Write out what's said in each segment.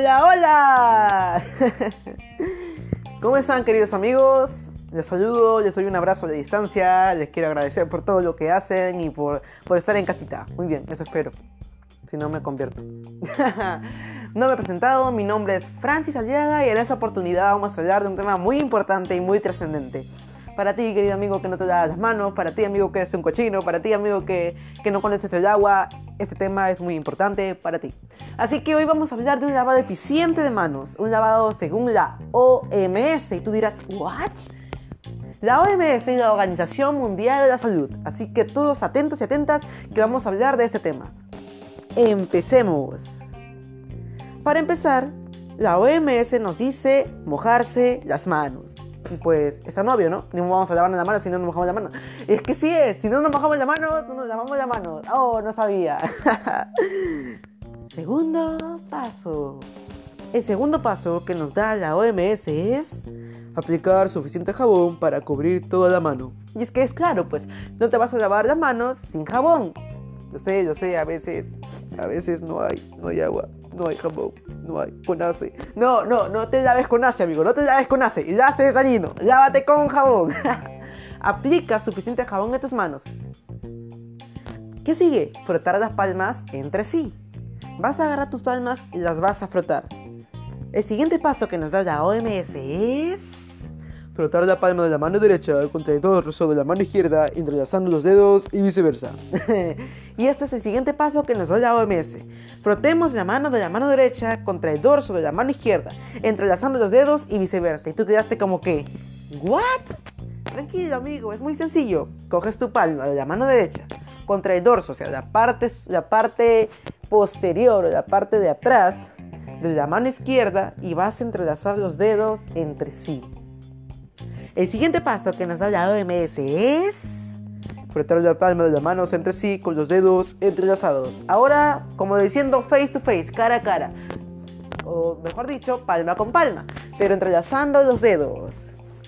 Hola, hola. ¿Cómo están queridos amigos? Les saludo, les doy un abrazo de distancia, les quiero agradecer por todo lo que hacen y por, por estar en casita. Muy bien, eso espero. Si no me convierto. no me he presentado, mi nombre es Francis Aliaga y en esta oportunidad vamos a hablar de un tema muy importante y muy trascendente. Para ti, querido amigo, que no te das las manos, para ti, amigo, que eres un cochino, para ti, amigo, que, que no conoces el agua, este tema es muy importante para ti. Así que hoy vamos a hablar de un lavado eficiente de manos, un lavado según la OMS. Y tú dirás, ¿what? La OMS es la Organización Mundial de la Salud, así que todos atentos y atentas que vamos a hablar de este tema. Empecemos. Para empezar, la OMS nos dice mojarse las manos. Pues está novio, ¿no? Ni vamos a lavarnos la mano si no nos mojamos la mano. Es que sí es, si no nos mojamos la mano, no nos lavamos la mano. Oh, no sabía. segundo paso. El segundo paso que nos da la OMS es aplicar suficiente jabón para cubrir toda la mano. Y es que es claro, pues no te vas a lavar las manos sin jabón. Yo sé, yo sé, a veces, a veces no hay, no hay agua, no hay jabón, no hay, con ace. No, no, no te laves con ace, amigo, no te laves con ace. El ace es dañino, lávate con jabón. Aplica suficiente jabón en tus manos. ¿Qué sigue? Frotar las palmas entre sí. Vas a agarrar tus palmas y las vas a frotar. El siguiente paso que nos da la OMS es frotar la palma de la mano derecha contra el dorso de la mano izquierda, entrelazando los dedos y viceversa. y este es el siguiente paso que nos da la OMS. Frotemos la mano de la mano derecha contra el dorso de la mano izquierda, entrelazando los dedos y viceversa. Y tú quedaste como que, ¿what? Tranquilo, amigo, es muy sencillo. Coges tu palma de la mano derecha contra el dorso, o sea, la parte, la parte posterior o la parte de atrás de la mano izquierda y vas a entrelazar los dedos entre sí. El siguiente paso que nos da la OMS es frotar la palma de las manos entre sí con los dedos entrelazados. Ahora, como diciendo face to face, cara a cara. O mejor dicho, palma con palma, pero entrelazando los dedos.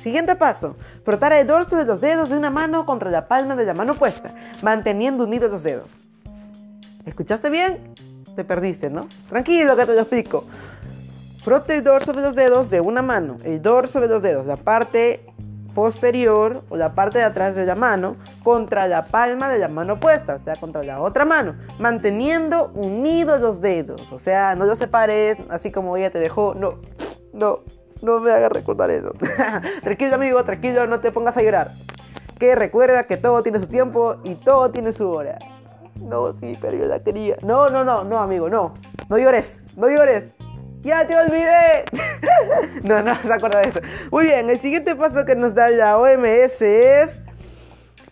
Siguiente paso, frotar el dorso de los dedos de una mano contra la palma de la mano opuesta, manteniendo unidos los dedos. ¿Escuchaste bien? Te perdiste, ¿no? Tranquilo que te lo explico. Frote el dorso de los dedos de una mano, el dorso de los dedos, la parte posterior o la parte de atrás de la mano contra la palma de la mano opuesta, o sea, contra la otra mano, manteniendo unidos los dedos, o sea, no los separes, así como ella te dejó, no, no, no me hagas recordar eso. tranquilo amigo, tranquilo, no te pongas a llorar. Que recuerda que todo tiene su tiempo y todo tiene su hora. No, sí, pero yo la quería. No, no, no, no, amigo, no. No llores, no llores. ¡Ya te olvidé! no, no se acuerda de eso. Muy bien, el siguiente paso que nos da la OMS es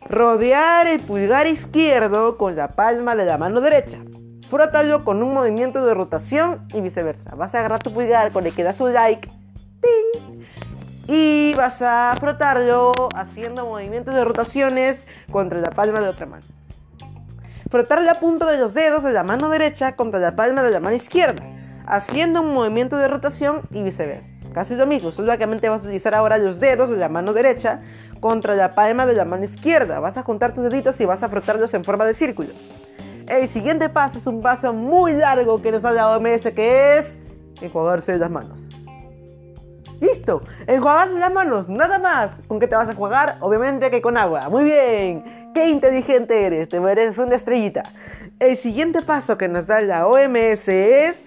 rodear el pulgar izquierdo con la palma de la mano derecha. Frótalo con un movimiento de rotación y viceversa. Vas a agarrar tu pulgar con el que das un like. ¡ping! Y vas a frotarlo haciendo movimientos de rotaciones contra la palma de otra mano. Frotar la punta de los dedos de la mano derecha contra la palma de la mano izquierda haciendo un movimiento de rotación y viceversa. Casi lo mismo, solamente vas a utilizar ahora los dedos de la mano derecha contra la palma de la mano izquierda. Vas a juntar tus deditos y vas a frotarlos en forma de círculo. El siguiente paso es un paso muy largo que nos da la OMS que es enjuagarse las manos. Listo, enjuagarse las manos, nada más. ¿Con qué te vas a enjuagar? Obviamente que con agua. Muy bien, qué inteligente eres, te mereces una estrellita. El siguiente paso que nos da la OMS es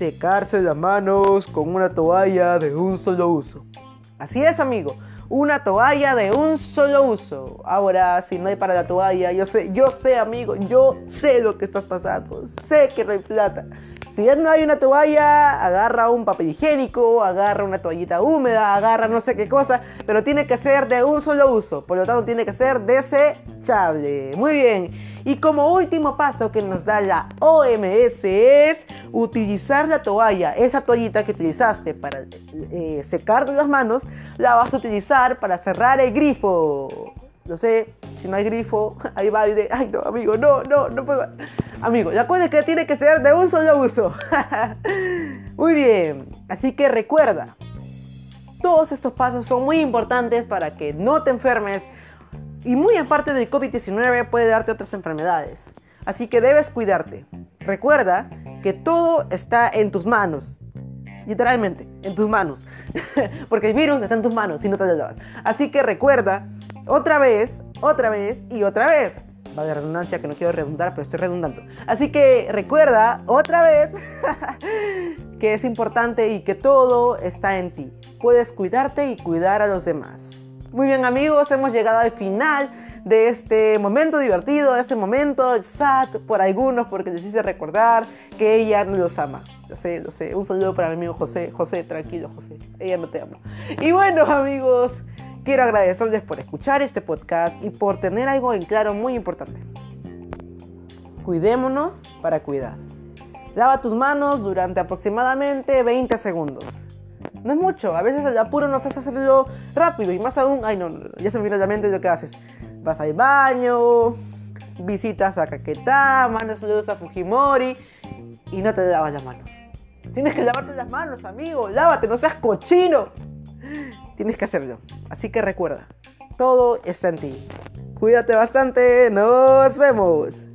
secarse las manos con una toalla de un solo uso. Así es, amigo, una toalla de un solo uso. Ahora, si no hay para la toalla, yo sé, yo sé, amigo, yo sé lo que estás pasando, sé que no hay plata. Si ya no hay una toalla, agarra un papel higiénico, agarra una toallita húmeda, agarra no sé qué cosa, pero tiene que ser de un solo uso, por lo tanto tiene que ser desechable. Muy bien. Y como último paso que nos da la OMS es utilizar la toalla, esa toallita que utilizaste para eh, secar las manos, la vas a utilizar para cerrar el grifo. No sé, si no hay grifo, ahí va y de, ay no, amigo, no, no, no puedo. Amigo, ya acuerdas que tiene que ser de un solo uso. muy bien, así que recuerda, todos estos pasos son muy importantes para que no te enfermes y muy aparte del COVID-19 puede darte otras enfermedades. Así que debes cuidarte. Recuerda que todo está en tus manos. literalmente, en tus manos. Porque el virus está en tus manos si no te lo lavas. Así que recuerda, otra vez, otra vez y otra vez. Va de redundancia que no quiero redundar, pero estoy redundando. Así que recuerda otra vez que es importante y que todo está en ti. Puedes cuidarte y cuidar a los demás. Muy bien amigos, hemos llegado al final de este momento divertido, de este momento sad por algunos porque les hice recordar que ella los ama. Yo sé, yo sé. Un saludo para mi amigo José. José, tranquilo, José. Ella no te ama. Y bueno, amigos, quiero agradecerles por escuchar este podcast y por tener algo en claro muy importante. Cuidémonos para cuidar. Lava tus manos durante aproximadamente 20 segundos. No es mucho, a veces el apuro nos hace hacerlo rápido y más aún, ay no, ya se me viene a la mente lo que haces. Vas al baño, visitas a Caquetá, mandas saludos a Fujimori y no te lavas las manos. Tienes que lavarte las manos, amigo, lávate, no seas cochino. Tienes que hacerlo. Así que recuerda, todo está en ti. Cuídate bastante, nos vemos.